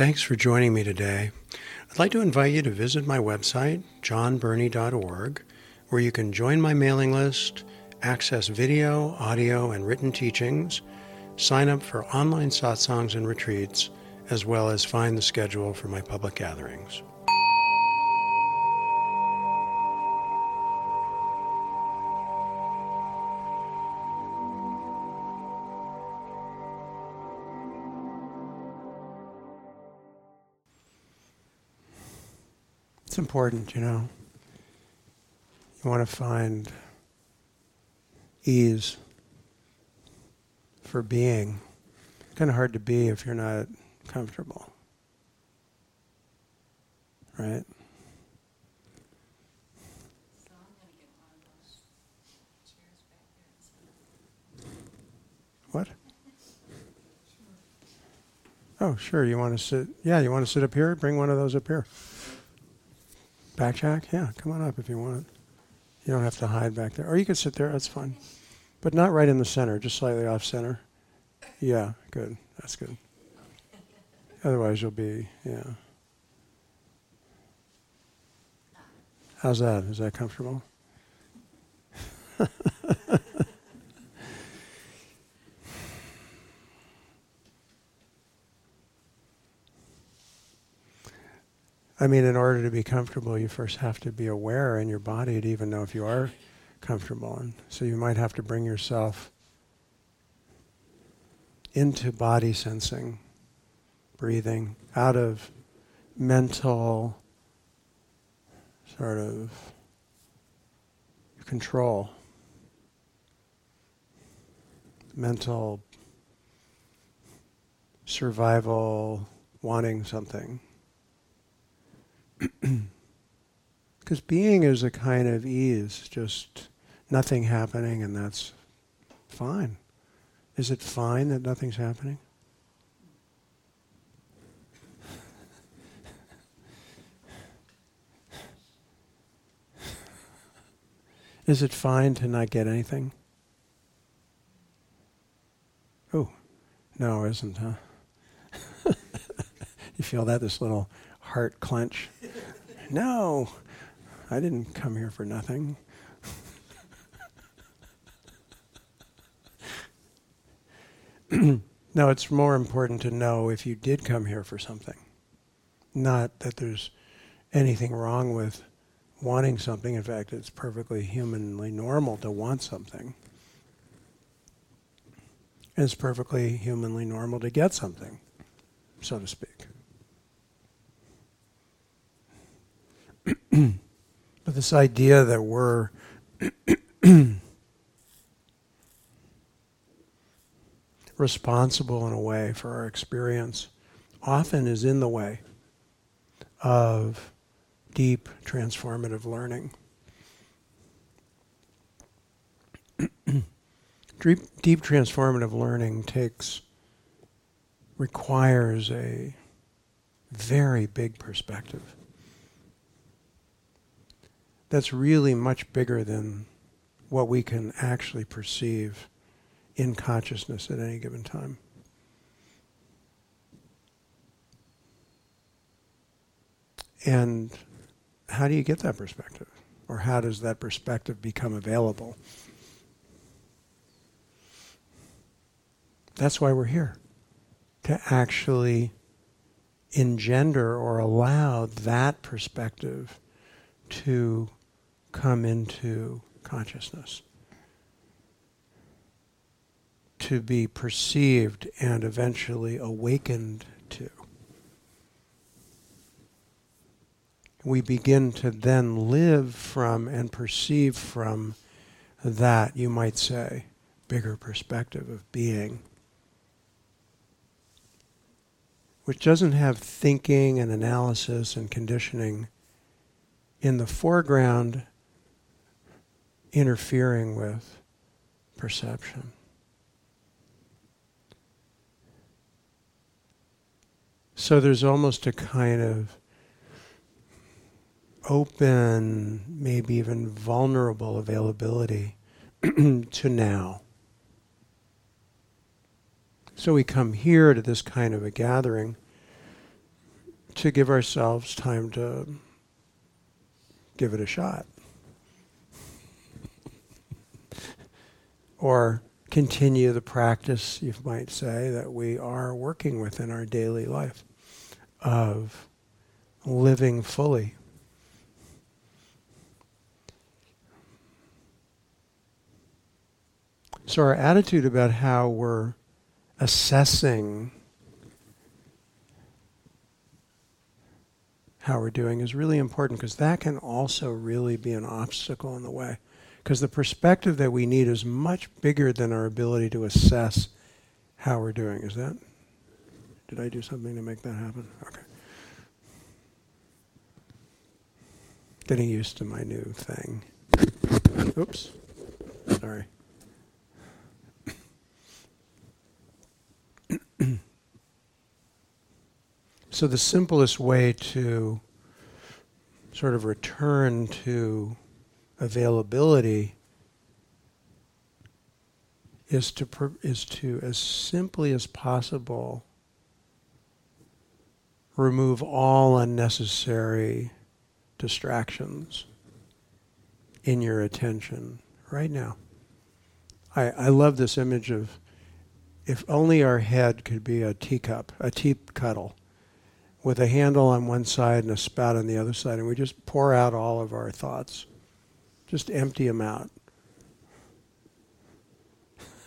Thanks for joining me today. I'd like to invite you to visit my website, jonbernie.org, where you can join my mailing list, access video, audio, and written teachings, sign up for online satsangs and retreats, as well as find the schedule for my public gatherings. It's important, you know. You want to find ease for being. It's kind of hard to be if you're not comfortable. Right? What? Oh, sure. You want to sit? Yeah, you want to sit up here? Bring one of those up here. Backjack? Yeah, come on up if you want. You don't have to hide back there. Or you can sit there, that's fine. But not right in the center, just slightly off center. Yeah, good. That's good. Otherwise, you'll be, yeah. How's that? Is that comfortable? I mean, in order to be comfortable, you first have to be aware in your body to even know if you are comfortable. And so you might have to bring yourself into body sensing, breathing, out of mental sort of control, mental survival, wanting something. Because being is a kind of ease, just nothing happening, and that's fine. Is it fine that nothing's happening? Is it fine to not get anything? Oh, no, isn't, huh? you feel that, this little heart clench? no, I didn't come here for nothing. no, it's more important to know if you did come here for something. Not that there's anything wrong with wanting something. In fact, it's perfectly humanly normal to want something. It's perfectly humanly normal to get something, so to speak. but this idea that we're responsible in a way for our experience often is in the way of deep transformative learning. deep, deep transformative learning takes requires a very big perspective that's really much bigger than what we can actually perceive in consciousness at any given time. And how do you get that perspective? Or how does that perspective become available? That's why we're here. To actually engender or allow that perspective to come into consciousness, to be perceived and eventually awakened to. We begin to then live from and perceive from that, you might say, bigger perspective of being, which doesn't have thinking and analysis and conditioning in the foreground interfering with perception. So there's almost a kind of open, maybe even vulnerable availability to now. So we come here to this kind of a gathering to give ourselves time to give it a shot. Or continue the practice, you might say, that we are working with in our daily life of living fully. So, our attitude about how we're assessing how we're doing is really important because that can also really be an obstacle in the way. Because the perspective that we need is much bigger than our ability to assess how we're doing. Is that? Did I do something to make that happen? Okay. Getting used to my new thing. Oops. Sorry. so, the simplest way to sort of return to availability is to, is to, as simply as possible, remove all unnecessary distractions in your attention right now. I, I love this image of if only our head could be a teacup, a tea kettle, with a handle on one side and a spout on the other side, and we just pour out all of our thoughts. Just empty them out.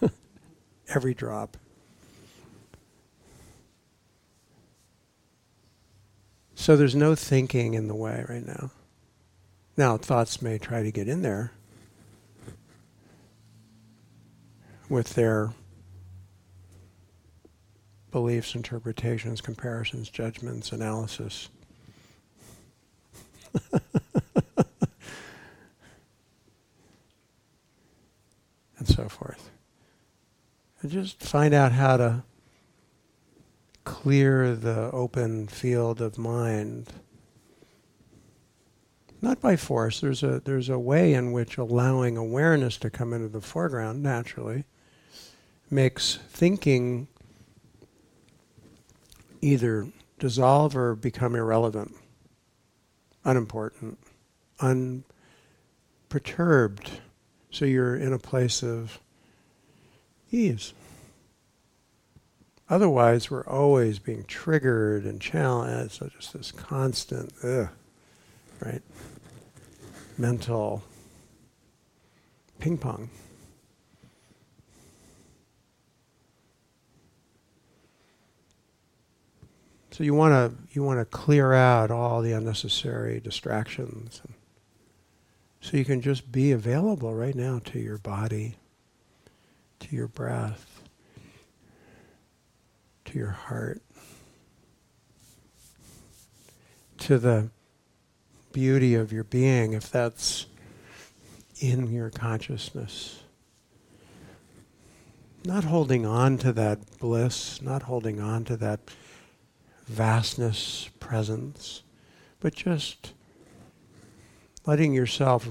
Every drop. So there's no thinking in the way right now. Now, thoughts may try to get in there with their beliefs, interpretations, comparisons, judgments, analysis. and so forth. And just find out how to clear the open field of mind. Not by force. There's a there's a way in which allowing awareness to come into the foreground naturally makes thinking either dissolve or become irrelevant, unimportant, unperturbed. So you're in a place of ease. Otherwise, we're always being triggered and challenged. So just this constant, ugh, right? Mental ping pong. So you want to you want to clear out all the unnecessary distractions, so you can just be available right now to your body, to your breath, to your heart, to the beauty of your being, if that's in your consciousness. Not holding on to that bliss, not holding on to that vastness, presence, but just letting yourself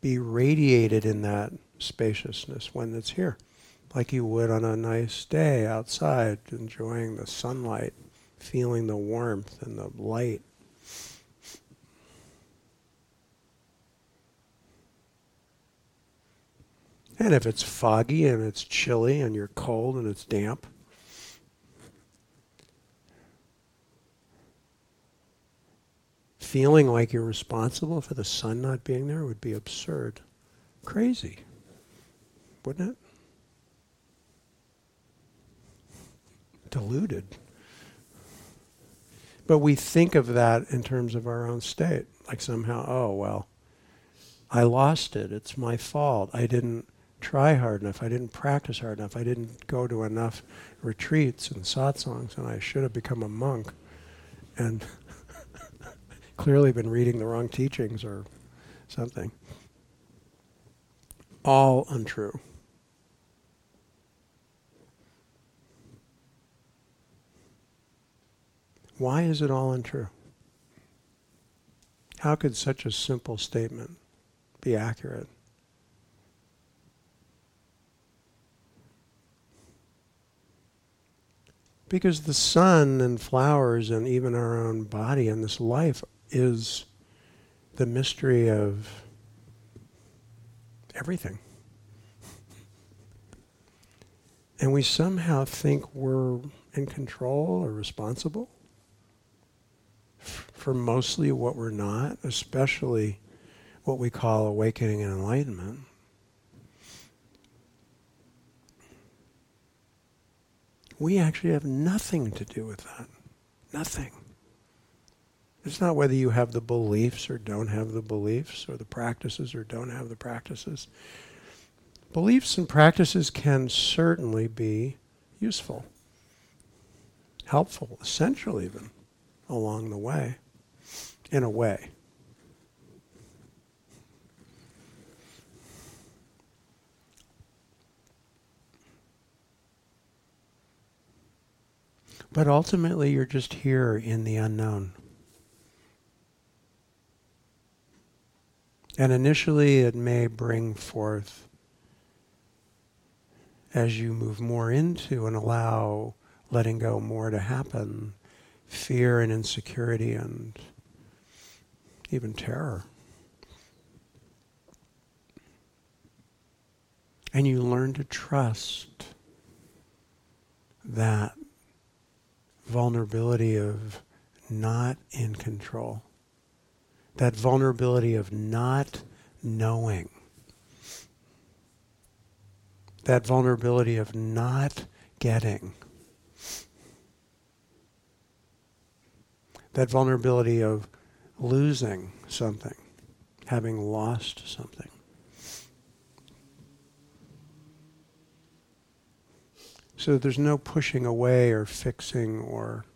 be radiated in that spaciousness when it's here, like you would on a nice day outside, enjoying the sunlight, feeling the warmth and the light. And if it's foggy and it's chilly and you're cold and it's damp, feeling like you're responsible for the sun not being there would be absurd. Crazy. Wouldn't it? Deluded. But we think of that in terms of our own state. Like somehow, oh, well, I lost it. It's my fault. I didn't try hard enough. I didn't practice hard enough. I didn't go to enough retreats and satsangs, and I should have become a monk. And clearly been reading the wrong teachings or something. All untrue. Why is it all untrue? How could such a simple statement be accurate? Because the sun and flowers and even our own body and this life is the mystery of everything. And we somehow think we're in control or responsible for mostly what we're not, especially what we call awakening and enlightenment. We actually have nothing to do with that. Nothing. It's not whether you have the beliefs or don't have the beliefs, or the practices or don't have the practices. Beliefs and practices can certainly be useful, helpful, essential even, along the way, in a way. But ultimately, you're just here in the unknown. And initially, it may bring forth, as you move more into and allow letting go more to happen, fear and insecurity and even terror. And you learn to trust that vulnerability of not in control, that vulnerability of not knowing, that vulnerability of not getting, that vulnerability of losing something, having lost something. So there's no pushing away or fixing or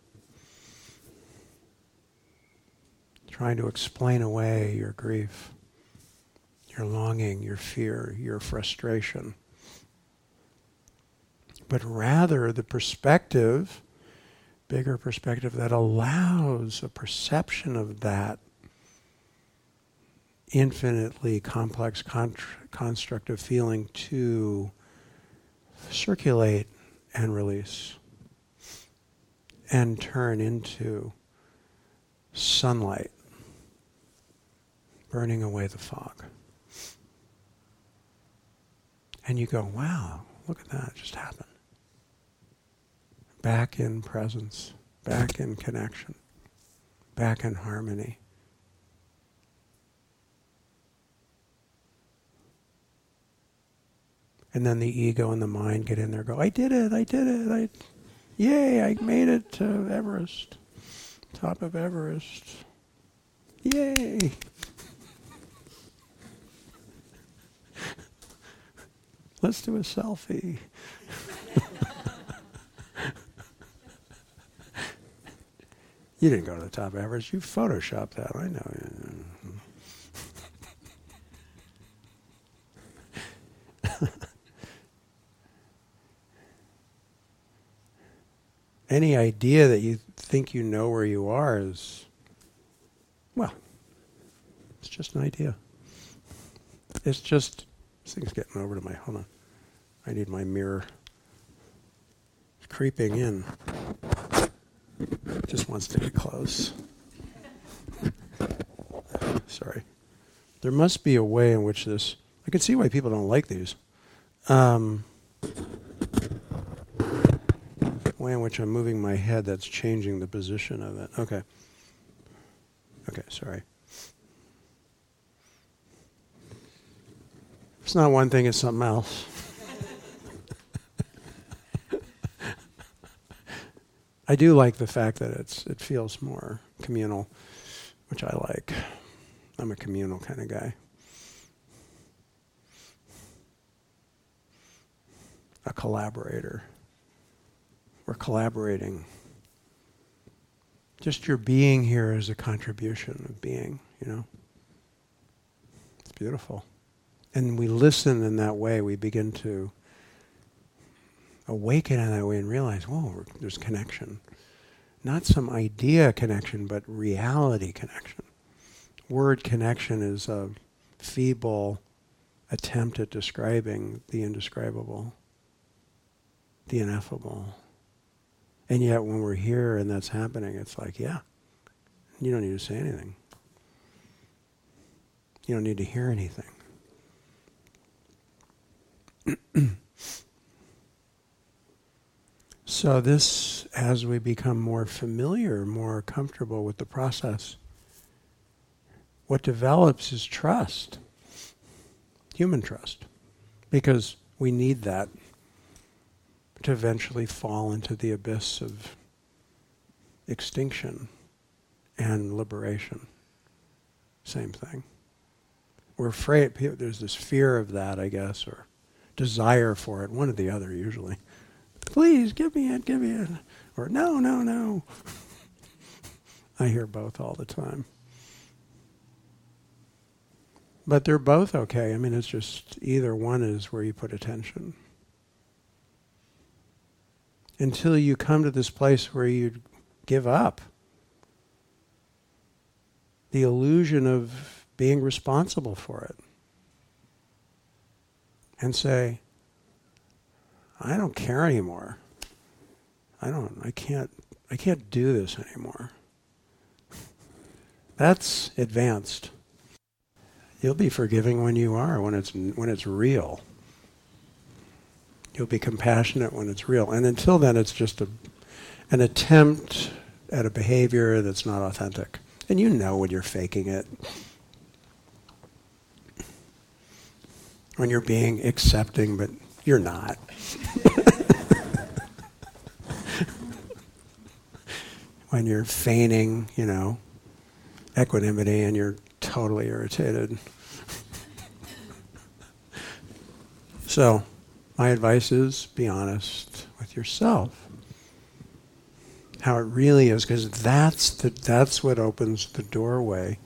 trying to explain away your grief, your longing, your fear, your frustration. But rather the perspective, bigger perspective that allows a perception of that infinitely complex construct of feeling to circulate and release and turn into sunlight, burning away the fog. And you go, wow, look at that, it just happened. Back in presence, back in connection, back in harmony. And then the ego and the mind get in there go, I did it, I did it, I, yay, I made it to Everest, top of Everest. Yay. Let's do a selfie. you didn't go to the top Everest. You photoshopped that. I know. any idea that you think you know where you are is, well, it's just an idea. It's just, this thing's getting over to my, hold on. I need my mirror. It's creeping in. It just wants to get close. Sorry. There must be a way in which this, I can see why people don't like these. Um, way in which I'm moving my head that's changing the position of it. Okay. Okay, sorry. It's not one thing, it's something else. I do like the fact that it's it feels more communal, which I like. I'm a communal kind of guy. A collaborator. We're collaborating. Just your being here is a contribution of being, you know? It's beautiful. And we listen in that way, we begin to awaken in that way and realize, whoa, there's connection. Not some idea connection, but reality connection. Word connection is a feeble attempt at describing the indescribable, the ineffable And yet, when we're here and that's happening, it's like, yeah, you don't need to say anything. You don't need to hear anything. so, this, as we become more familiar, more comfortable with the process, what develops is trust, human trust, because we need that to eventually fall into the abyss of extinction and liberation. Same thing. We're afraid, there's this fear of that, I guess, or desire for it, one or the other usually. Please give me it, give me it. Or no, no, no. I hear both all the time. But they're both okay. I mean, it's just either one is where you put attention until you come to this place where you give up the illusion of being responsible for it and say, I don't care anymore. I don't I can't I can't do this anymore. That's advanced. You'll be forgiving when you are, when it's when it's real. You'll be compassionate when it's real. And until then, it's just a, an attempt at a behavior that's not authentic. And you know when you're faking it. When you're being accepting, but you're not. when you're feigning, you know, equanimity and you're totally irritated. so, my advice is be honest with yourself. How it really is, because that's, that's what opens the doorway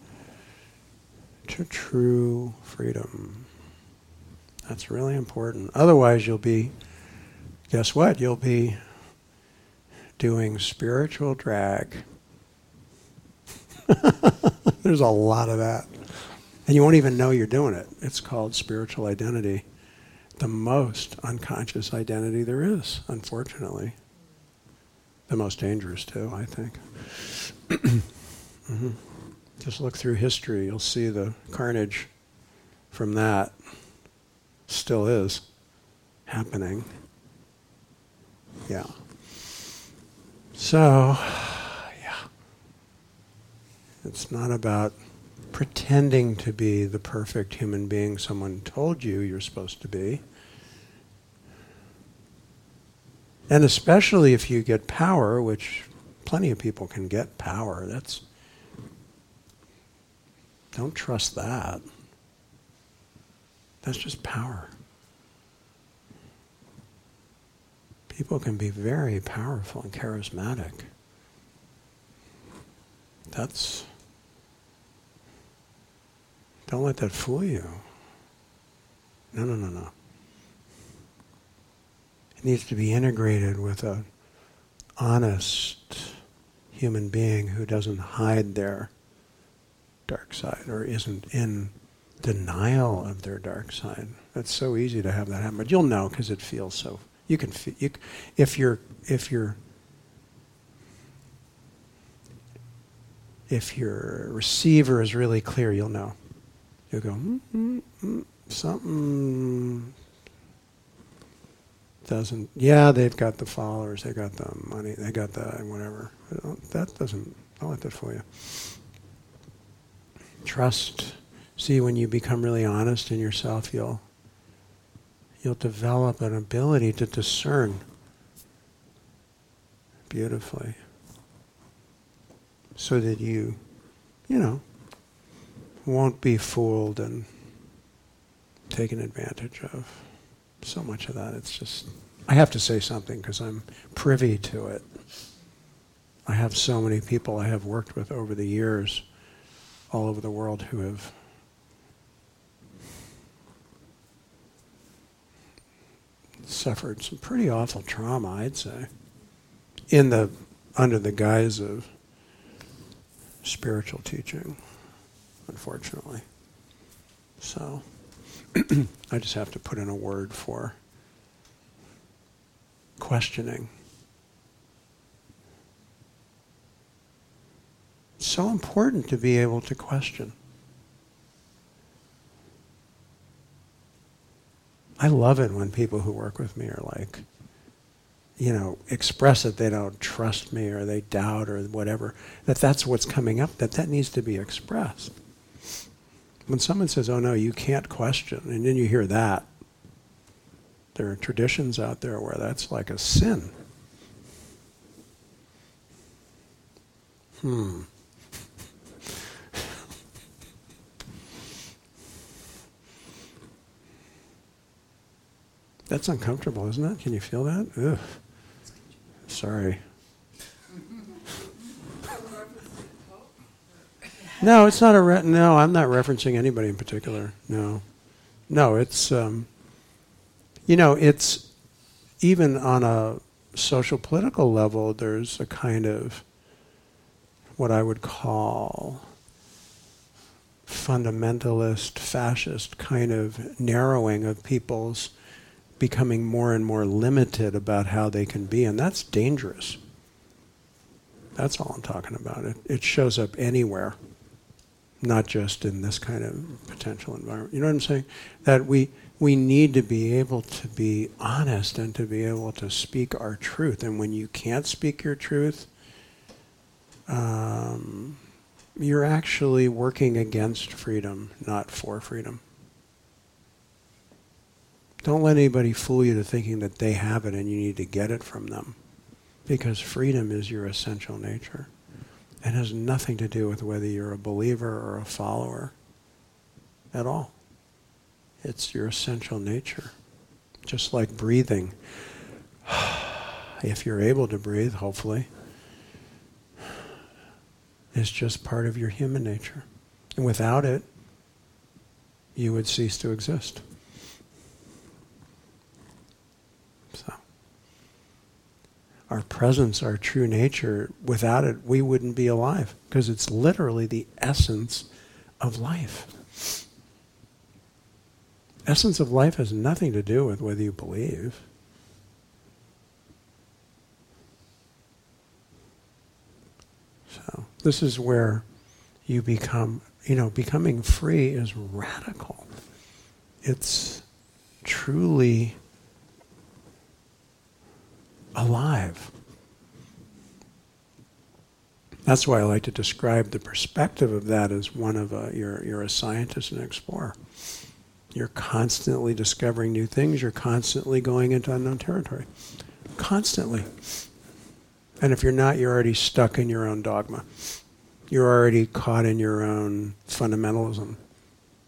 to true freedom. That's really important. Otherwise, you'll be, guess what? You'll be doing spiritual drag. There's a lot of that. And you won't even know you're doing it. It's called spiritual identity the most unconscious identity there is, unfortunately. The most dangerous, too, I think. mm-hmm. Just look through history, you'll see the carnage from that still is happening. Yeah. So, yeah. It's not about pretending to be the perfect human being someone told you you're supposed to be. And especially if you get power, which plenty of people can get power, that's. Don't trust that. That's just power. People can be very powerful and charismatic. That's. Don't let that fool you. No, no, no, no. It needs to be integrated with a honest human being who doesn't hide their dark side or isn't in denial of their dark side. It's so easy to have that happen, but you'll know because it feels so. You can feel you, if you're if you're if your receiver is really clear, you'll know. You'll go mm, mm, mm, something doesn't. Yeah, they've got the followers, they got the money, they got the whatever. That doesn't. I'll let that for you. Trust. See, when you become really honest in yourself, you'll you'll develop an ability to discern beautifully, so that you, you know, won't be fooled and taken advantage of so much of that. It's just, I have to say something because I'm privy to it. I have so many people I have worked with over the years all over the world who have suffered some pretty awful trauma, I'd say, in the under the guise of spiritual teaching, unfortunately. So I just have to put in a word for questioning. It's so important to be able to question. I love it when people who work with me are like, you know, express that they don't trust me or they doubt or whatever, that that's what's coming up, that that needs to be expressed. When someone says, oh no, you can't question, and then you hear that, there are traditions out there where that's like a sin. Hmm. That's uncomfortable, isn't it? Can you feel that? Ugh. Sorry. No, it's not a re- no. I'm not referencing anybody in particular. No, no. It's um, you know, it's even on a social political level. There's a kind of what I would call fundamentalist, fascist kind of narrowing of people's becoming more and more limited about how they can be, and that's dangerous. That's all I'm talking about. It, it shows up anywhere, not just in this kind of potential environment. You know what I'm saying? That we we need to be able to be honest and to be able to speak our truth. And when you can't speak your truth, um, you're actually working against freedom, not for freedom. Don't let anybody fool you to thinking that they have it and you need to get it from them. Because freedom is your essential nature. It has nothing to do with whether you're a believer or a follower at all. It's your essential nature. Just like breathing. if you're able to breathe, hopefully, it's just part of your human nature. And without it, you would cease to exist. Our presence, our true nature, without it, we wouldn't be alive because it's literally the essence of life. Essence of life has nothing to do with whether you believe. So, this is where you become, you know, becoming free is radical. It's truly alive. That's why I like to describe the perspective of that as one of a, you're, you're a scientist and explorer. You're constantly discovering new things. You're constantly going into unknown territory. Constantly. And if you're not, you're already stuck in your own dogma. You're already caught in your own fundamentalism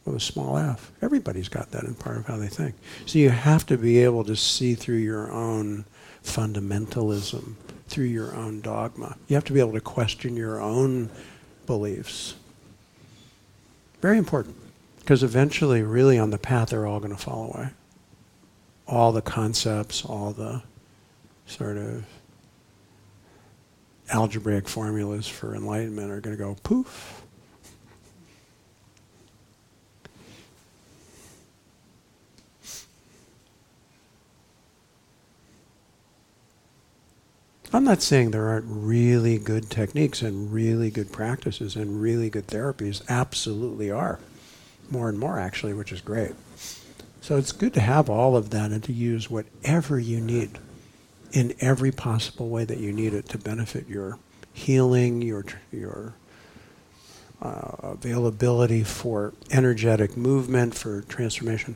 with a small f. Everybody's got that in part of how they think. So you have to be able to see through your own fundamentalism, through your own dogma. You have to be able to question your own beliefs. Very important. Because eventually, really, on the path, they're all going to fall away. All the concepts, all the sort of algebraic formulas for enlightenment are going to go poof. I'm not saying there aren't really good techniques and really good practices and really good therapies. Absolutely are. More and more, actually, which is great. So it's good to have all of that and to use whatever you need in every possible way that you need it to benefit your healing, your, your uh, availability for energetic movement, for transformation.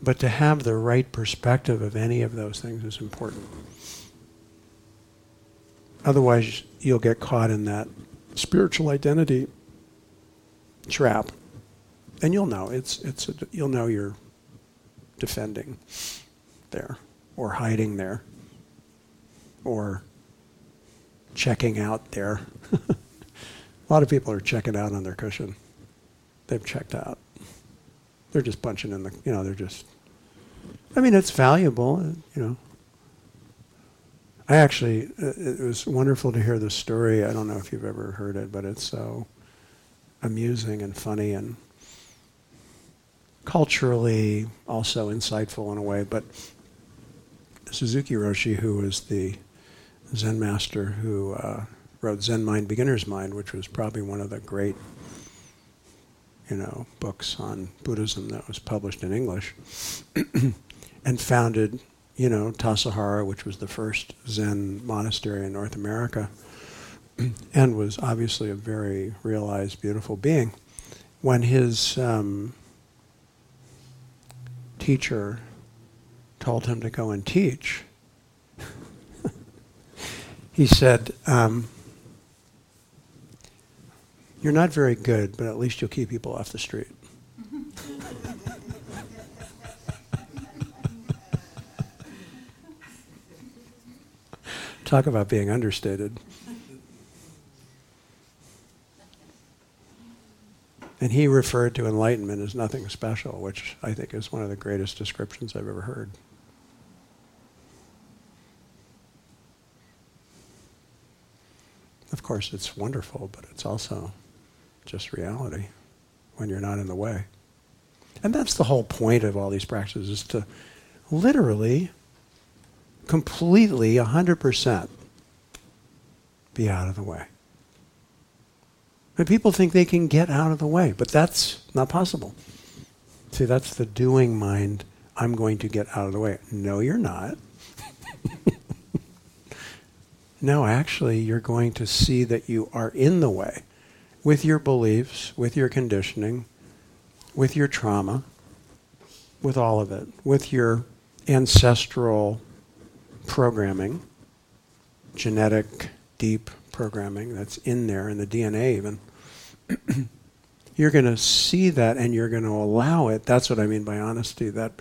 But to have the right perspective of any of those things is important. Otherwise, you'll get caught in that spiritual identity trap, and you'll know it's it's a, you'll know you're defending there or hiding there or checking out there. a lot of people are checking out on their cushion. They've checked out. They're just punching in the you know they're just. I mean, it's valuable, you know. I actually, uh, it was wonderful to hear the story. I don't know if you've ever heard it, but it's so amusing and funny and culturally also insightful in a way. But Suzuki Roshi, who was the Zen master who uh, wrote Zen Mind, Beginner's Mind, which was probably one of the great, you know, books on Buddhism that was published in English, and founded, you know, Tassajara, which was the first Zen monastery in North America, and was obviously a very realized, beautiful being. When his um, teacher told him to go and teach, he said, um, You're not very good, but at least you'll keep people off the street. Talk about being understated. And he referred to enlightenment as nothing special, which I think is one of the greatest descriptions I've ever heard. Of course, it's wonderful, but it's also just reality when you're not in the way. And that's the whole point of all these practices is to literally, completely, 100% be out of the way. And people think they can get out of the way, but that's not possible. See, that's the doing mind. I'm going to get out of the way. No, you're not. no, actually, you're going to see that you are in the way with your beliefs, with your conditioning, with your trauma, with all of it, with your ancestral programming, genetic, deep programming that's in there in the DNA, even. you're going to see that and you're going to allow it. That's what I mean by honesty, that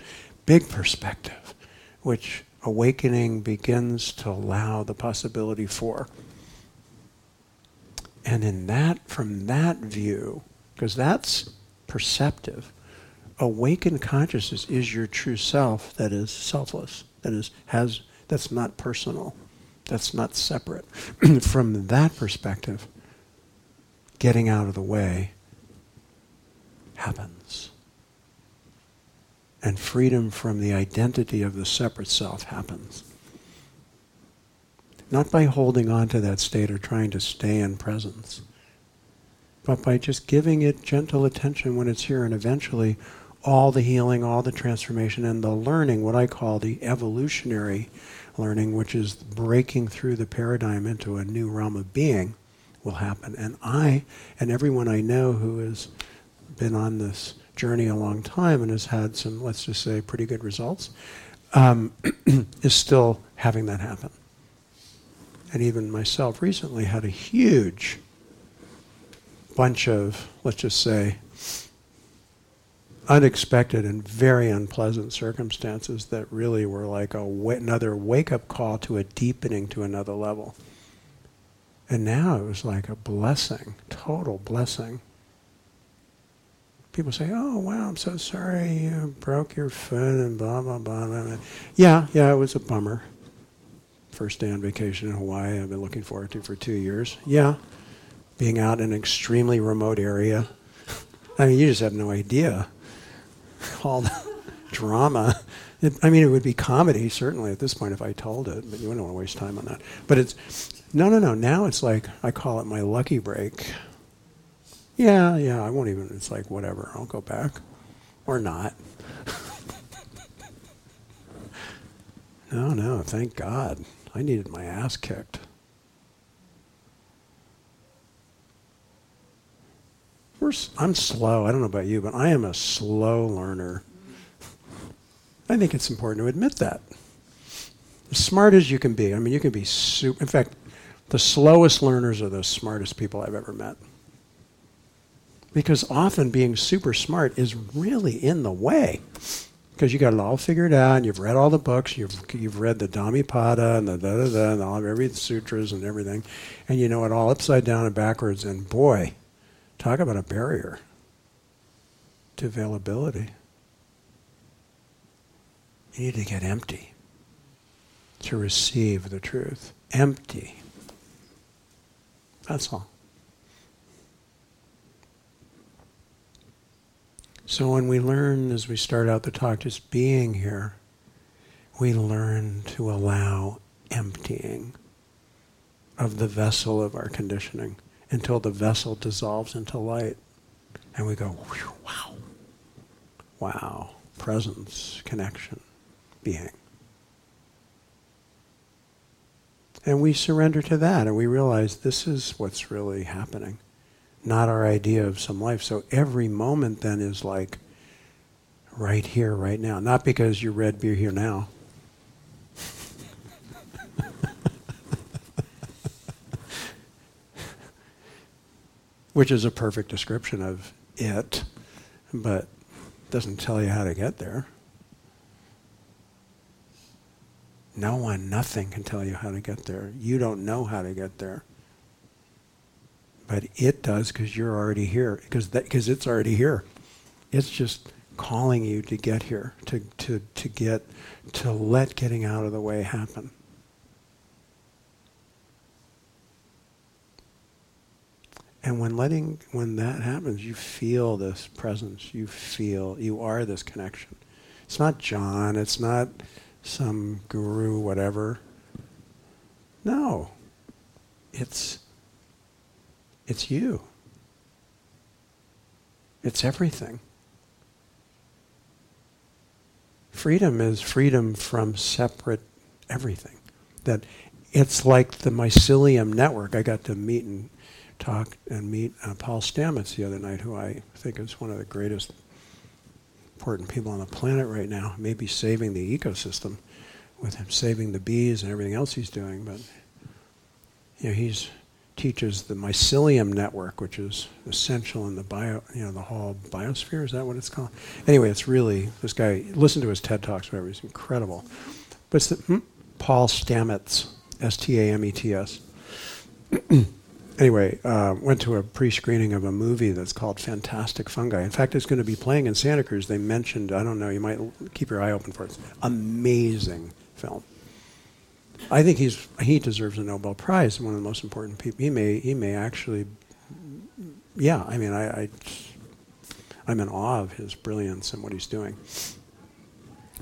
big perspective, which awakening begins to allow the possibility for. And in that, from that view, because that's perceptive, awakened consciousness is your true self that is selfless, that is has that's not personal, that's not separate. from that perspective, getting out of the way happens. And freedom from the identity of the separate self happens. Not by holding on to that state or trying to stay in presence, but by just giving it gentle attention when it's here and eventually all the healing, all the transformation, and the learning, what I call the evolutionary learning, which is breaking through the paradigm into a new realm of being, will happen. And I, and everyone I know who has been on this journey a long time and has had some, let's just say, pretty good results, um, is still having that happen and even myself recently had a huge bunch of, let's just say, unexpected and very unpleasant circumstances that really were like a w- another wake up call to a deepening to another level. And now it was like a blessing, total blessing. People say, "Oh, wow, I'm so sorry you broke your foot and blah blah blah." blah. Yeah, yeah, it was a bummer first day on vacation in Hawaii I've been looking forward to for two years. Yeah, being out in an extremely remote area. I mean, you just have no idea all the drama. It, I mean, it would be comedy certainly at this point if I told it, but you wouldn't want to waste time on that. But it's no, no, no. Now it's like I call it my lucky break. Yeah, yeah. I won't even. It's like whatever. I'll go back, or not. no, no. Thank God. I needed my ass kicked. I'm slow. I don't know about you, but I am a slow learner. I think it's important to admit that. As smart as you can be, I mean, you can be super. In fact, the slowest learners are the smartest people I've ever met. Because often being super smart is really in the way because you got it all figured out and you've read all the books you've you've read the Dhammapada and the da da da and all of every sutras and everything and you know it all upside down and backwards and boy talk about a barrier to availability. You need to get empty to receive the truth. Empty. That's all. So when we learn, as we start out the talk, just being here, we learn to allow emptying of the vessel of our conditioning until the vessel dissolves into light. And we go, wow, wow, presence, connection, being. And we surrender to that and we realize this is what's really happening, not our idea of some life. So every moment then is like right here, right now. Not because you read Be Here Now. Which is a perfect description of it, but doesn't tell you how to get there. No one, nothing can tell you how to get there. You don't know how to get there. But it does because you're already here, because it's already here. It's just calling you to get here, to, to, to get, to let getting out of the way happen. And when letting, when that happens, you feel this presence. You feel, you are this connection. It's not Jon. It's not some guru, whatever. No. It's, it's you. It's everything. Freedom is freedom from separate everything. That it's like the mycelium network. I got to meet and talk and meet uh, Paul Stamets the other night, who I think is one of the greatest important people on the planet right now. Maybe saving the ecosystem with him saving the bees and everything else he's doing. But you know, he's teaches the mycelium network, which is essential in the bio, you know, the whole biosphere. Is that what it's called? Anyway, it's really this guy. Listen to his TED talks, whatever. He's incredible. But the, hmm, Paul Stamets, S-T-A-M-E-T-S. anyway, uh, went to a pre-screening of a movie that's called Fantastic Fungi. In fact, it's going to be playing in Santa Cruz. They mentioned, I don't know, you might keep your eye open for it. Amazing film. I think he's he deserves a Nobel Prize. One of the most important people. He may he may actually. Yeah, I mean, I, I I'm in awe of his brilliance and what he's doing.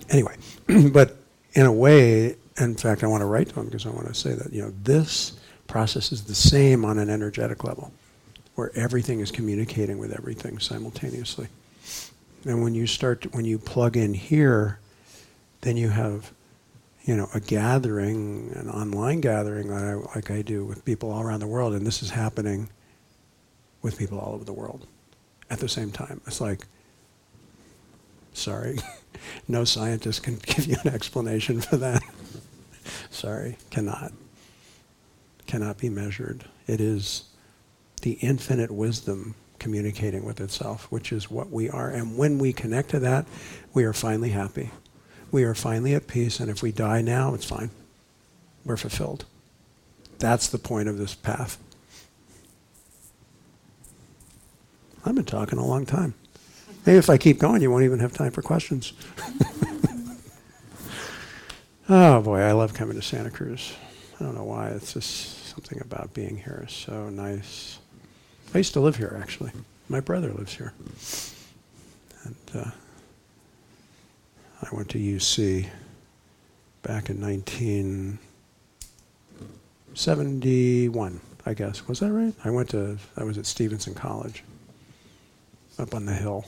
Anyway, but in a way, in fact, I want to write to him because I want to say that you know this process is the same on an energetic level, where everything is communicating with everything simultaneously. And when you start, to, when you plug in here, then you have you know, a gathering, an online gathering I, like I do with people all around the world, and this is happening with people all over the world at the same time. It's like, sorry, no scientist can give you an explanation for that. sorry, cannot. Cannot be measured. It is the infinite wisdom communicating with itself, which is what we are. And when we connect to that, we are finally happy we are finally at peace, and if we die now, it's fine. We're fulfilled. That's the point of this path. I've been talking a long time. Maybe if I keep going, you won't even have time for questions. oh boy, I love coming to Santa Cruz. I don't know why. It's just something about being here is so nice. I used to live here, actually. My brother lives here. And uh, I went to UC back in 1971, I guess. Was that right? I went to, I was at Stevenson College up on the hill.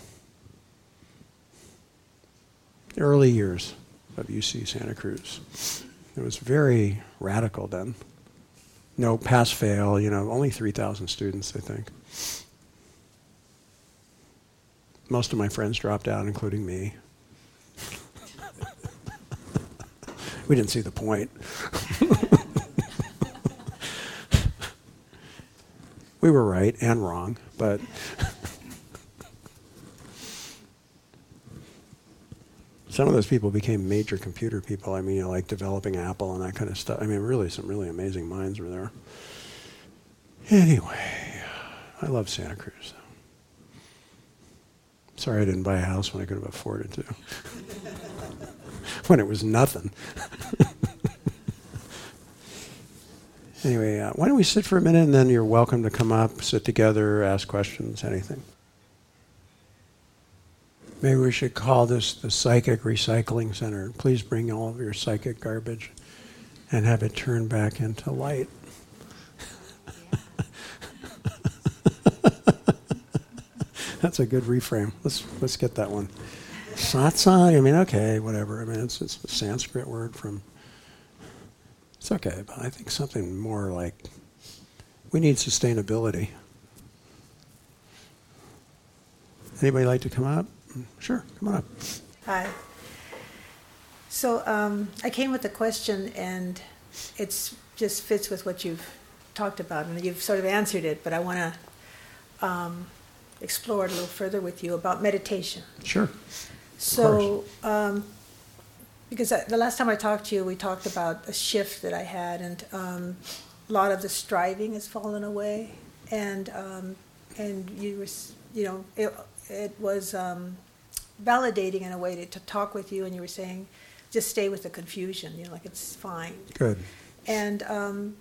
Early years of UC Santa Cruz. It was very radical then. No pass fail, you know, only 3,000 students, I think. Most of my friends dropped out, including me. we didn't see the point. we were right and wrong, but some of those people became major computer people. I mean, you know, like developing Apple and that kind of stuff. I mean, really, some really amazing minds were there. Anyway, I love Santa Cruz. Sorry I didn't buy a house when I could have afforded to. when it was nothing. anyway, uh, why don't we sit for a minute and then you're welcome to come up, sit together, ask questions, anything. Maybe we should call this the Psychic Recycling Center. Please bring all of your psychic garbage and have it turned back into light. That's a good reframe. Let's let's get that one. Satsang. I mean, okay, whatever. I mean, it's it's a Sanskrit word from. It's okay, but I think something more like we need sustainability. Anybody like to come up? Sure, come on up. Hi. So um, I came with a question, and it just fits with what you've talked about, and you've sort of answered it. But I want to um, explore it a little further with you about meditation. Sure. So, um, because I, the last time I talked to you, we talked about a shift that I had, and um, a lot of the striving has fallen away, and um, and you were, you know, it, it was um, validating in a way to, to talk with you, and you were saying, just stay with the confusion, you know, like it's fine. Good. And um,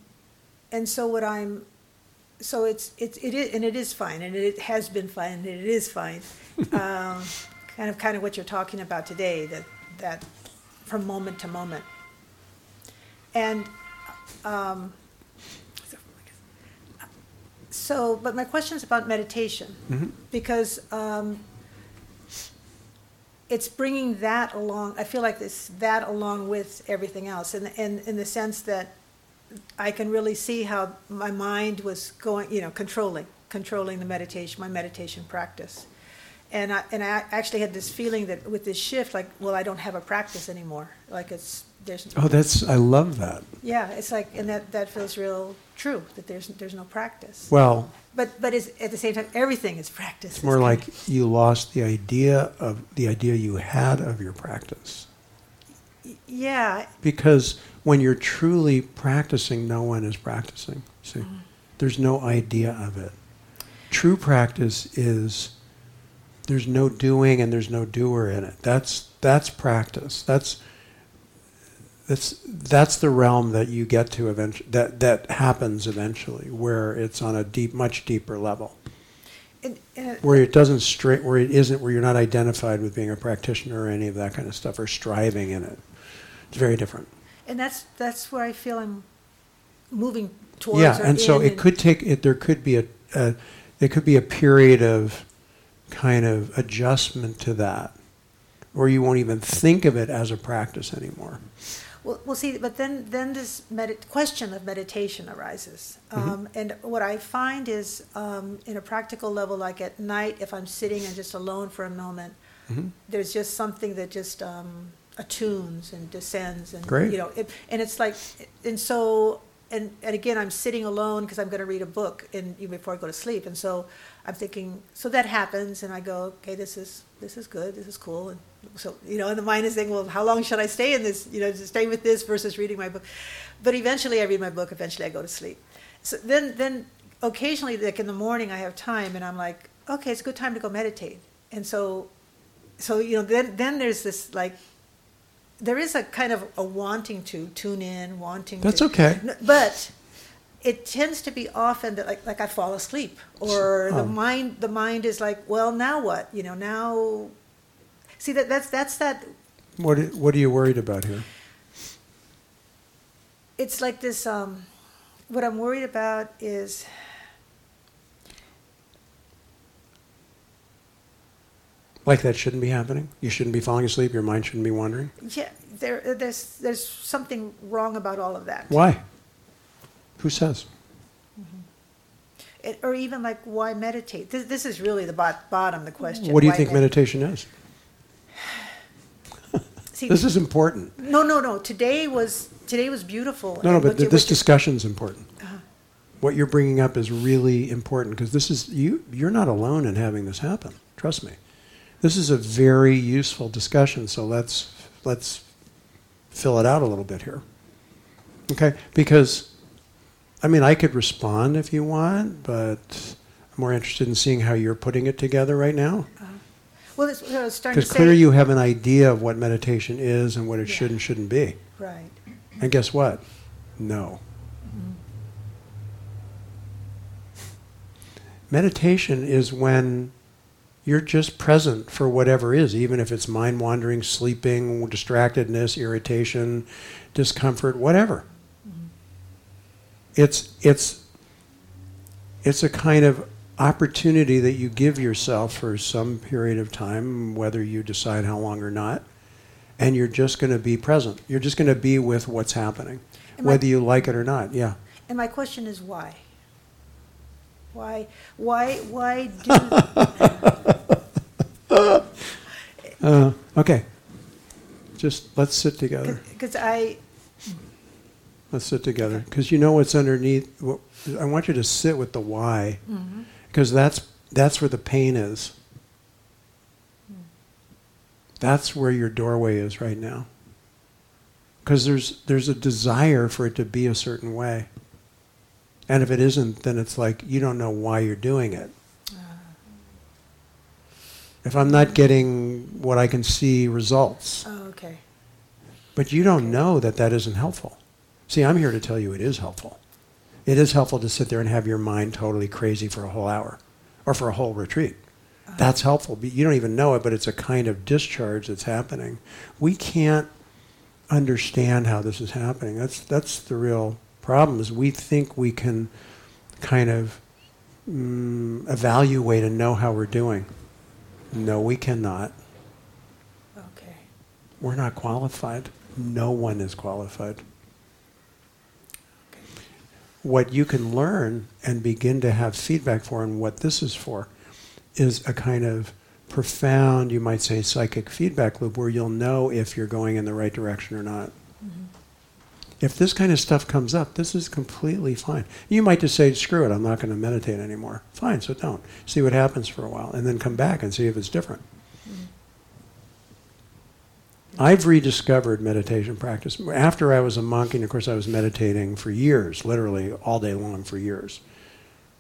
and so what I'm, so it's it's it is and it is fine, and it has been fine, and it is fine. um, kind of kind of what you're talking about today, that that from moment to moment. And um, so, but my question is about meditation Mhm. because um, it's bringing that along. I feel like this that along with everything else, and in, in the sense that I can really see how my mind was going, you know, controlling controlling the meditation, my meditation practice. And I, and I actually had this feeling that with this shift, like, well, I don't have a practice anymore. Like it's there's Oh, that's I love that. yeah, it's like, and that, that feels real true that there's there's no practice. Well, But but it's, at the same time, everything is practice. it's more like you lost the idea of the idea you had of your practice. yeah, Because when you're truly practicing, no one is practicing. See, mm. there's no idea of it. True practice is there's no doing and there's no doer in it. That's that's practice. That's that's that's the realm that you get to eventually. That that happens eventually, where it's on a deep, much deeper level, and, and where it doesn't straight, where it isn't, where you're not identified with being a practitioner or any of that kind of stuff, or striving in it. It's very different. and that's that's where I feel I'm moving towards. Yeah, and so it could take it. There could be a, a there could be a period of kind of adjustment to that, or you won't even think of it as a practice anymore. Well, well, see, but then then this med- question of meditation arises, Mm-hmm. um, and what I find is, um, in a practical level, like at night, if I'm sitting and just alone for a moment, Mhm. there's just something that just um, attunes and descends, and Great. you know, it, and it's like, and so, and and again, I'm sitting alone because I'm going to read a book in before I go to sleep, and so I'm thinking, so that happens, and I go, okay, this is this is good, this is cool, and so you know, and the mind is saying, well, how long should I stay in this? You know, stay with this versus reading my book. But eventually, I read my book. Eventually, I go to sleep. So then, then occasionally, like in the morning, I have time, and I'm like, okay, it's a good time to go meditate. And so, so you know, then then there's this like. There is a kind of a wanting to tune in, wanting. That's to, okay. But it tends to be often that like like I fall asleep or the Oh. mind the mind is like well now what you know now see that that's that's that What What are you worried about here? it's like this um what I'm worried about is Like that shouldn't be happening. You shouldn't be falling asleep. Your mind shouldn't be wandering. yeah there there's there's something wrong about all of that Why? Who says? It, or even like why meditate this, this is really the bot, bottom the question What do you Why think med- meditation is? See, This is important. no no no today was today was beautiful No, no, but th- this discussion is important. Uh-huh. What you're bringing up is really important because this is you. You're not alone in having this happen. Trust me. This is a very useful discussion. So let's let's fill it out a little bit here. Okay, because I mean I could respond if you want, but I'm more interested in seeing how you're putting it together right now. Well it's, what I was starting to Because say clearly you have an idea of what meditation is and what it should and shouldn't be. right And guess what? No. Mm-hmm. Meditation is when you're just present for whatever is, even if it's mind wandering, sleeping, distractedness, irritation, discomfort, whatever. Mm-hmm. It's it's it's a kind of opportunity that you give yourself for some period of time, whether you decide how long or not, and you're just going to be present. You're just going to be with what's happening, And my- whether you like it or not. Yeah. And my question is why? Why, why, why do, Uh, okay. Just let's sit together. because I, Let's sit together because you know what's underneath. What, I want you to sit with the why, because that's that's where the pain is. That's where your doorway is right now. Because there's there's a desire for it to be a certain way, and if it isn't, then it's like you don't know why you're doing it. Uh-huh. If I'm not getting what I can see results, oh, okay, but you don't know that that isn't helpful. See, I'm here to tell you it is helpful. It is helpful to sit there and have your mind totally crazy for a whole hour or for a whole retreat. That's helpful. But You don't even know it, but it's a kind of discharge that's happening. We can't understand how this is happening. That's, that's the real problem is we think we can kind of mm, evaluate and know how we're doing. No, we cannot. okay, We're not qualified. No one is qualified. What you can learn and begin to have feedback for, and what this is for, is a kind of profound, you might say, psychic feedback loop where you'll know if you're going in the right direction or not. Mm-hmm. If this kind of stuff comes up, this is completely fine. You might just say, screw it, I'm not going to meditate anymore. Fine, so don't. See what happens for a while, and then come back and see if it's different. I've rediscovered meditation practice. After I was a monk, and of course I was meditating for years, literally all day long for years.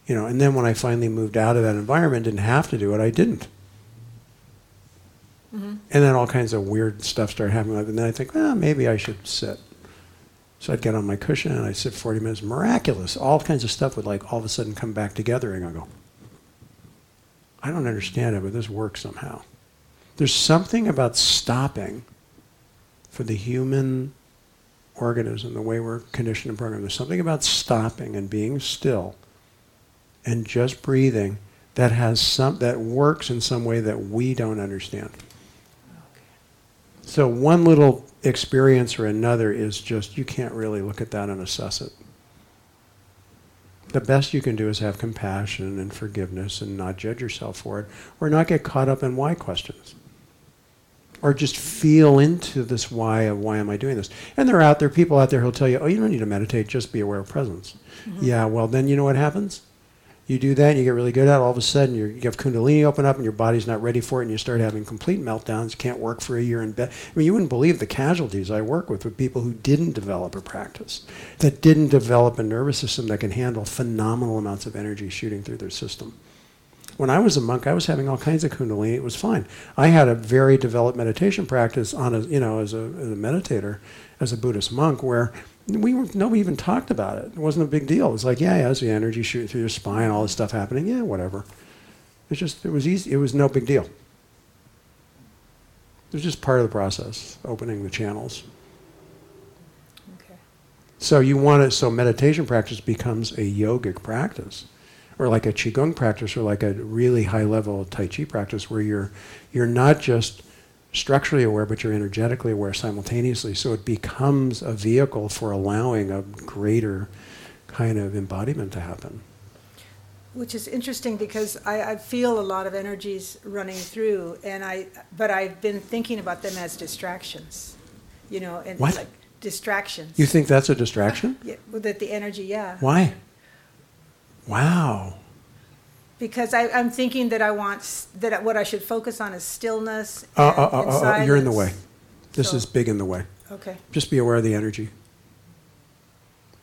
You know, and then when I finally moved out of that environment, didn't have to do it, I didn't. Mm-hmm. And then all kinds of weird stuff started happening. And then I think, well, maybe I should sit. So I'd get on my cushion and I'd sit 40 minutes. Miraculous. All kinds of stuff would like all of a sudden come back together and I go, I don't understand it, but this works somehow. There's something about stopping for the human organism, the way we're conditioned and programmed. There's something about stopping and being still and just breathing that has some that works in some way that we don't understand. So one little experience or another is just you can't really look at that and assess it. The best you can do is have compassion and forgiveness and not judge yourself for it or not get caught up in why questions. Or just feel into this why of why am I doing this? And there are out there people out there who'll tell you, oh, you don't need to meditate, just be aware of presence. Mm-hmm. Yeah, well, then you know what happens? You do that, and you get really good at it. All of a sudden, you have Kundalini open up, and your body's not ready for it, and you start having complete meltdowns. You Can't work for a year in bed. I mean, you wouldn't believe the casualties I work with with people who didn't develop a practice, that didn't develop a nervous system that can handle phenomenal amounts of energy shooting through their system. When I was a monk, I was having all kinds of Kundalini. It was fine. I had a very developed meditation practice on a, you know, as a, as a meditator, as a Buddhist monk, where we were, nobody even talked about it. It wasn't a big deal. It's like, yeah, yeah, it's the energy shooting through your spine, all this stuff happening. Yeah, whatever. It's just, it was easy. It was no big deal. It was just part of the process, opening the channels. Okay. So you want to, so meditation practice becomes a yogic practice, or like a qigong practice, or like a really high level tai chi practice, where you're you're not just structurally aware, but you're energetically aware simultaneously. So it becomes a vehicle for allowing a greater kind of embodiment to happen. Which is interesting because I, I feel a lot of energies running through, and I, but I've been thinking about them as distractions, you know, and What? like distractions. You think that's a distraction? Yeah, that the energy, yeah. Why? Wow. Because I, I'm thinking that I want that what I should focus on is stillness. Uh, And, uh, uh, and uh, uh, you're in the way. This So- is big in the way. Okay. Just be aware of the energy.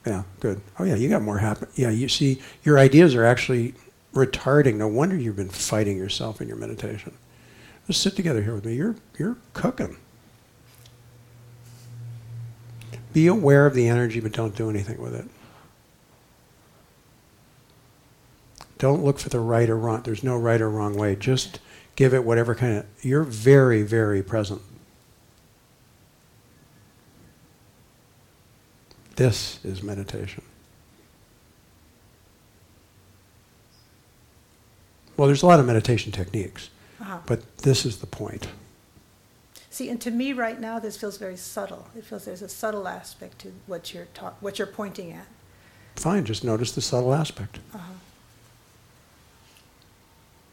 Yeah, good. Oh yeah, you got more happen. Yeah, you see, your ideas are actually retarding. No wonder you've been fighting yourself in your meditation. Just sit together here with me. You're you're cooking. Be aware of the energy, but don't do anything with it. Don't look for the right or wrong. There's no right or wrong way. Just give it whatever kind of. You're very, very present. This is meditation. Well, there's a lot of meditation techniques, Uh-huh. but this is the point. See, and to me right now, this feels very subtle. It feels there's a subtle aspect to what you're talk, what you're pointing at. Fine, just notice the subtle aspect. Uh-huh.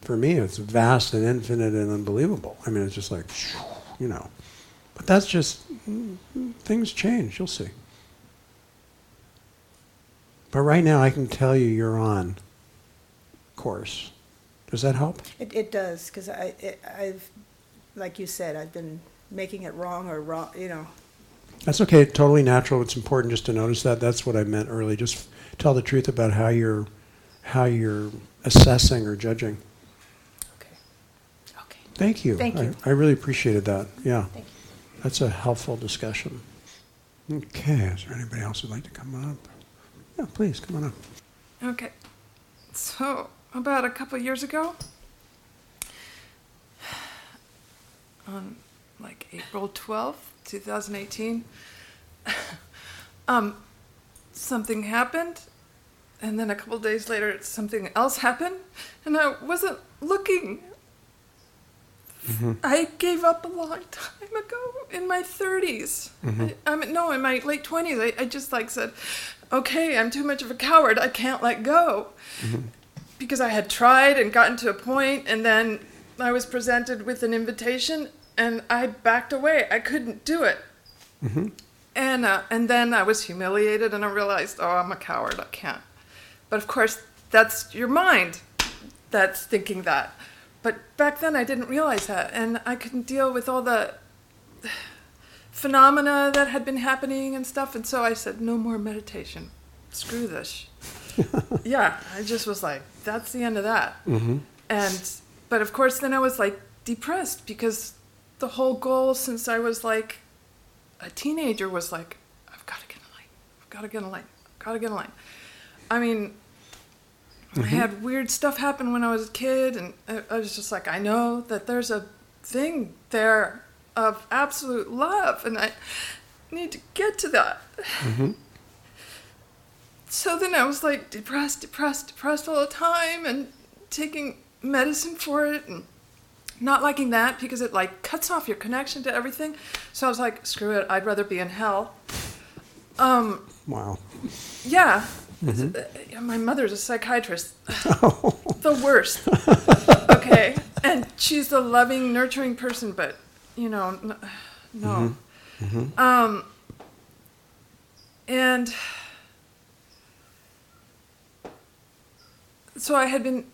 For me, it's vast and infinite and unbelievable. I mean, it's just like, you know. But that's just, things change, you'll see. But right now, I can tell you you're on course. Does that help? It, it does, because I, it, I've, like you said, I've been making it wrong or wrong, you know. That's okay, totally natural. It's important just to notice that. That's what I meant early. Just tell the truth about how you're, how you're assessing or judging. Okay. Okay. Thank you. Thank you. I, I really appreciated that. Yeah. Thank you. That's a helpful discussion. Okay, is there anybody else who'd like to come up? Yeah, please, come on up. Okay. So, about a couple years ago, on like April 12th, 2018, um, something happened. And then a couple days later, something else happened. And I wasn't looking. Mm-hmm. I gave up a long time ago in my 30s. Mm-hmm. I, I mean, no, in my late 20s. I, I just like said, okay, I'm too much of a coward. I can't let go. Mm-hmm. Because I had tried and gotten to a point, and then I was presented with an invitation, and I backed away. I couldn't do it. And, uh, and then I was humiliated, and I realized, oh, I'm a coward. I can't. But of course, that's your mind that's thinking that. But back then, I didn't realize that, and I couldn't deal with all the phenomena that had been happening and stuff. And so I said, no more meditation. Screw this. yeah, I just was like, that's the end of that. Mm-hmm. And but of course, then I was like depressed because the whole goal since I was like a teenager was like, I've got to get a light. I've got to get a light. I've got to get a light. I mean, I had weird stuff happen when I was a kid, and I, I was just like, I know that there's a thing there of absolute love, and I need to get to that. So then I was like depressed, depressed, depressed all the time, and taking medicine for it, and not liking that because it like cuts off your connection to everything. So I was like, screw it, I'd rather be in hell. Um, Wow. yeah. Uh, My mother's a psychiatrist. the worst. okay. And she's a loving, nurturing person, but, you know, no. Um, and so I had been,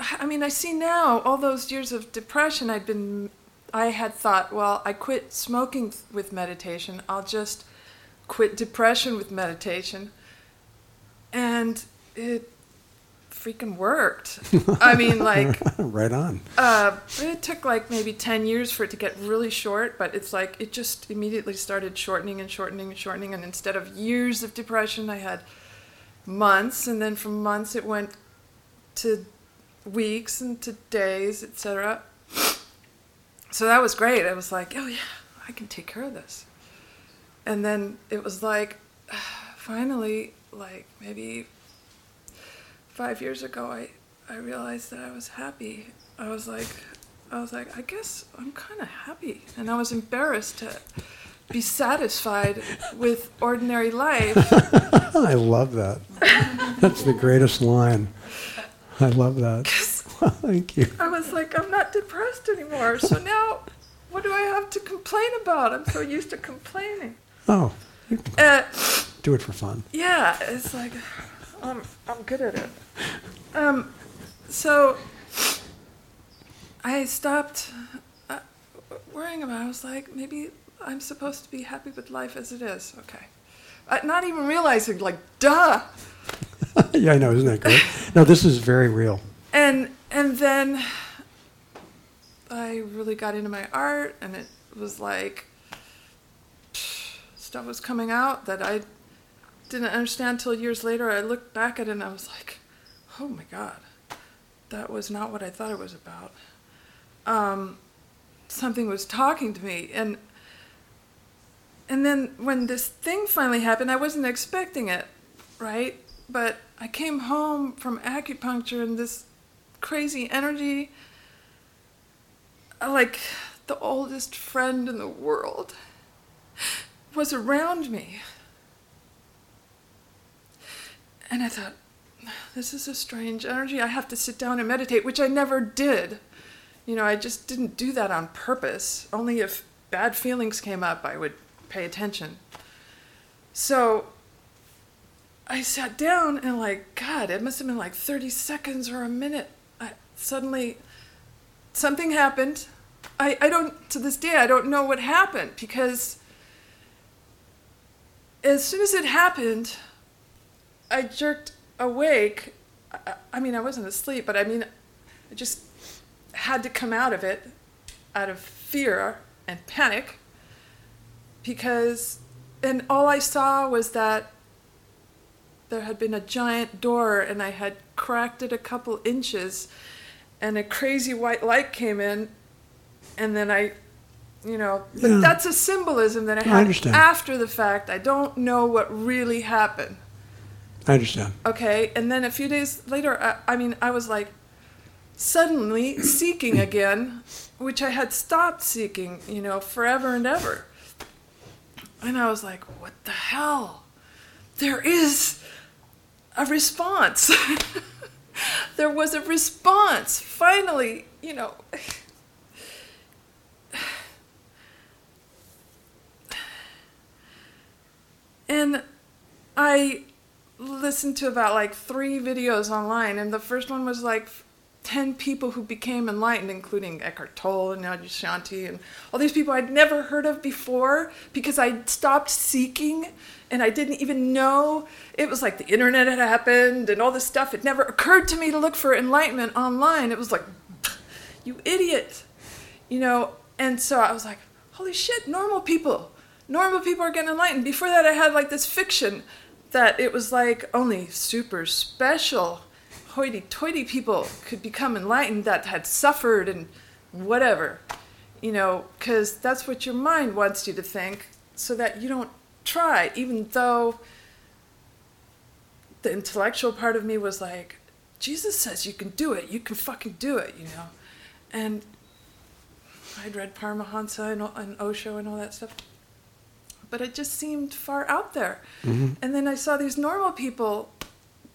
I mean, I see now all those years of depression, I'd been, I had thought, well, I quit smoking with meditation. I'll just quit depression with meditation. And it freaking worked. I mean, like, right on. uh, it took like maybe 10 years for it to get really short, but it's like it just immediately started shortening and shortening and shortening. And instead of years of depression, I had months. And then from months, it went to weeks and to days, etc. So that was great. I was like, oh, yeah, I can take care of this. And then it was like, finally, like maybe five years ago, I, I realized that I was happy. I was like, I was like, I guess I'm kind of happy, and I was embarrassed to be satisfied with ordinary life. I love that. That's the greatest line. I love that. Thank you. I was like, I'm not depressed anymore. So now, what do I have to complain about? I'm so used to complaining. Oh, Uh, do it for fun. yeah, it's like I'm I'm good at it. Um, so I stopped uh, worrying about. It. I was like, maybe I'm supposed to be happy with life as it is. Okay, uh, not even realizing, like, duh. yeah, I know, isn't that great? No, this is very real. And and then I really got into my art, and it was like stuff was coming out that I didn't understand till years later. I looked back at it and I was like, oh my god, that was not what I thought it was about. Um, something was talking to me, and and then when this thing finally happened, I wasn't expecting it, right? But I came home from acupuncture and this crazy energy. Like the oldest friend in the world was around me. And I thought, this is a strange energy. I have to sit down and meditate, which I never did. You know, I just didn't do that on purpose. Only if bad feelings came up, I would pay attention. So I sat down and, like, God, it must have been like 30 seconds or a minute. I, suddenly, something happened. I, I don't, to this day, I don't know what happened because as soon as it happened, I jerked awake. I, I mean, I wasn't asleep, but I mean, I just had to come out of it out of fear and panic because, and all I saw was that there had been a giant door and I had cracked it a couple inches and a crazy white light came in and then I you know Yeah. that's a symbolism that I I had understand. after the fact. I don't know what really happened. I understand. Okay, and then a few days later, I, I mean, I was like suddenly seeking again, which I had stopped seeking, you know, forever and ever. And I was like, what the hell? There is a response. there was a response. Finally, you know. And I listened to about like three videos online, and the first one was like 10 people who became enlightened, including Eckhart Tolle and Adyashanti and all these people I'd never heard of before because I stopped seeking and I didn't even know. It was like the internet had happened and all this stuff. It never occurred to me to look for enlightenment online. It was like, you idiot. You know, and so I was like, holy shit, normal people. Normal people are getting enlightened. Before that, I had like this fiction that it was like only super special, hoity toity people could become enlightened that had suffered and whatever. You know, because that's what your mind wants you to think so that you don't try, even though the intellectual part of me was like, Jesus says you can do it. You can fucking do it, you know. And I'd read Paramahansa and, and Osho and all that stuff. But it just seemed far out there. Mhm. And then I saw these normal people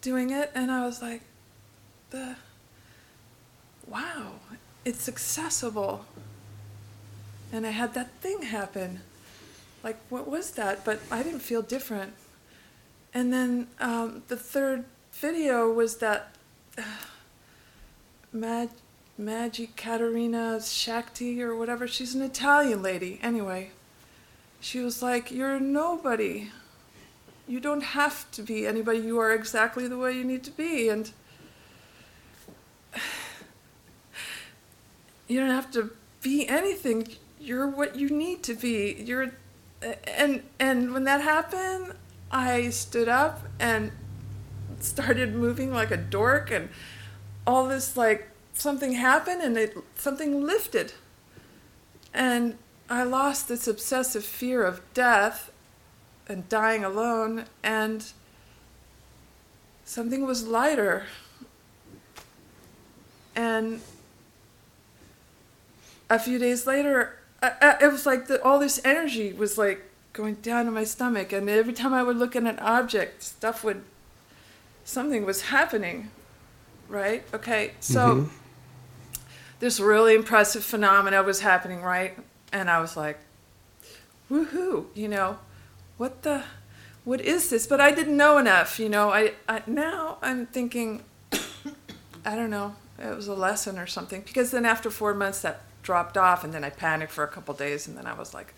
doing it, and I was like, the wow, it's accessible. And I had that thing happen. Like, what was that? But I didn't feel different. And then um, the third video was that uh, Mag- Maggie Caterina Shakti or whatever. She's an Italian lady. Anyway, she was like, You're nobody. You don't have to be anybody. You are exactly the way you need to be. And you don't have to be anything. You're what you need to be. You're and and when that happened, I stood up and started moving like a dork and all this like something happened and it something lifted. And I lost this obsessive fear of death and dying alone and something was lighter. And a few days later, I, I, it was like the, all this energy was like going down to my stomach, and every time I would look at an object, stuff would, something was happening, right? Okay, so Mhm. this really impressive phenomena was happening, right? And I was like, woohoo, you know, what the, what is this? But I didn't know enough, you know. I, I now I'm thinking, I don't know, it was a lesson or something. Because then after four months, that dropped off, and then I panicked for a couple days, and then I was like,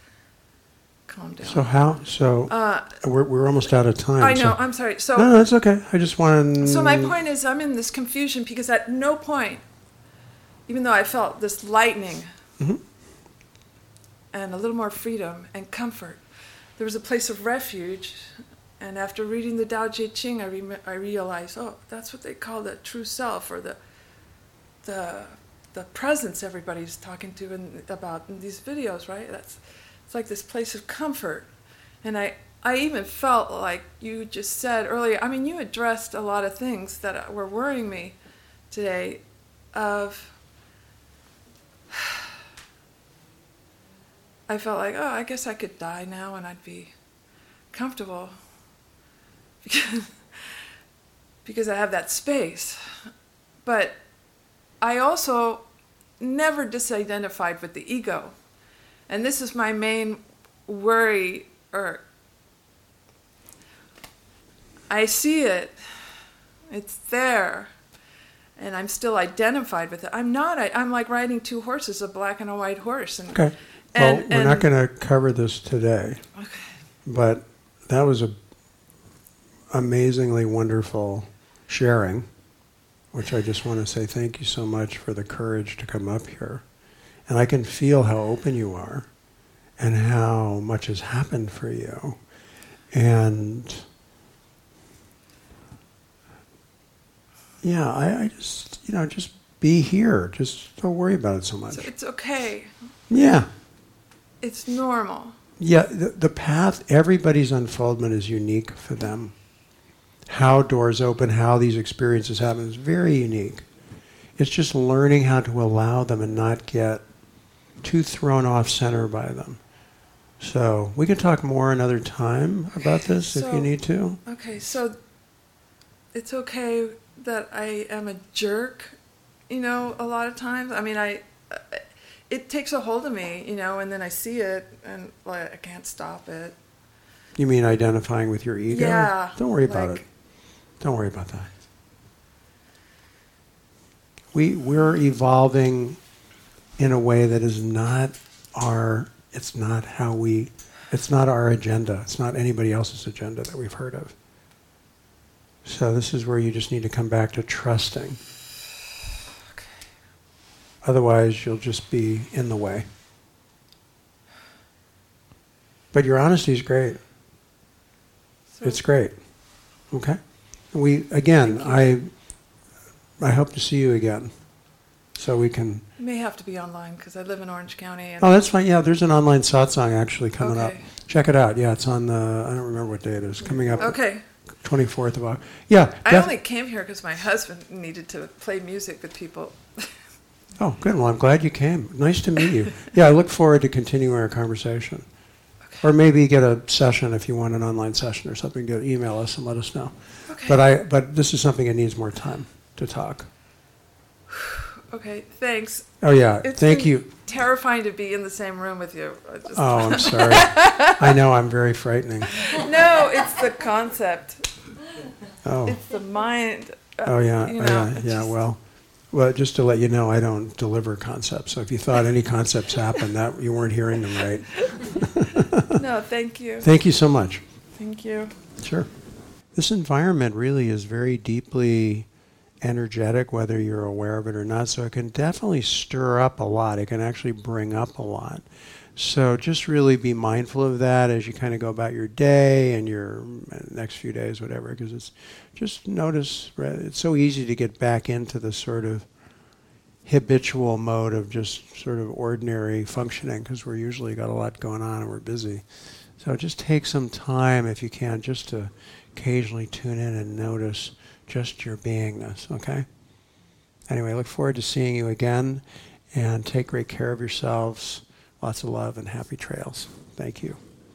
calm down. So how? So uh, we're we're almost out of time. I so- know. I'm sorry. So no, no, that's okay. I just want. So my point is, I'm in this confusion because at no point, even though I felt this lightning Mhm. And a little more freedom and comfort, there was a place of refuge. And after reading the Tao Te Ching, I, rem- I realized, oh, that's what they call the true self or the the the presence everybody's talking to in, about in these videos, right? That's it's like this place of comfort. And I, I even felt like you just said earlier, I mean, you addressed a lot of things that were worrying me today. of I felt like, oh, I guess I could die now and I'd be comfortable because because I have that space. But I also never disidentified with the ego. And this is my main worry or I see it. It's there. And I'm still identified with it. I'm not. I, am like riding two horses, a black and a white horse. And, okay. Well, and, we're not going to cover this today. Okay. But that was a amazingly wonderful sharing, which I just want to say thank you so much for the courage to come up here. And I can feel how open you are and how much has happened for you. And yeah, I, I just, you know, just be here. Just don't worry about it so much. So it's okay. Yeah. It's normal. Yeah, the, the path, everybody's unfoldment is unique for them. How doors open, how these experiences happen is very unique. It's just learning how to allow them and not get too thrown off center by them. So we can talk more another time about this so, if you need to. Okay, so it's okay that I am a jerk, you know, a lot of times. I mean, I it takes a hold of me, you know, and then I see it and like I can't stop it. You mean identifying with your ego? Yeah. Don't worry about like, it. Don't worry about that. We we're evolving in a way that is not our it's not how we it's not our agenda. It's not anybody else's agenda that we've heard of. So this is where you just need to come back to trusting. Otherwise, you'll just be in the way. But your honesty is great. So it's great. Okay? We again, I I hope to see you again. So we can it may have to be online because I live in Orange County. oh, that's fine. Yeah, there's an online satsang actually coming okay. up. Check it out. Yeah, it's on the I don't remember what day it is. Coming up. Okay. 24th of August. Yeah. I def- only came here because my husband needed to play music with people. Oh, good. Well, I'm glad you came. Nice to meet you. Yeah, I look forward to continuing our conversation. Okay. Or maybe get a session if you want an online session or something. Get email us and let us know. Okay. But I but this is something that needs more time to talk. Okay, thanks. Oh yeah, it's thank you. Terrifying to be in the same room with you. oh, I'm sorry. I know I'm very frightening. No, it's the concept. Oh. It's the mind. Oh yeah, you oh, know, yeah, yeah. Just, well, well, just to let you know, I don't deliver concepts. So if you thought any concepts happened, that you weren't hearing them right. no, thank you. Thank you so much. Thank you. Sure. This environment really is very deeply energetic, whether you're aware of it or not. So it can definitely stir up a lot. It can actually bring up a lot. So just really be mindful of that as you kind of go about your day and your next few days, whatever, because it's just notice it's so easy to get back into the sort of habitual mode of just sort of ordinary functioning because we're usually got a lot going on and we're busy. So just take some time if you can just to occasionally tune in and notice just your beingness, okay? Anyway, I look forward to seeing you again and take great care of yourselves. Lots of love and happy trails. Thank you.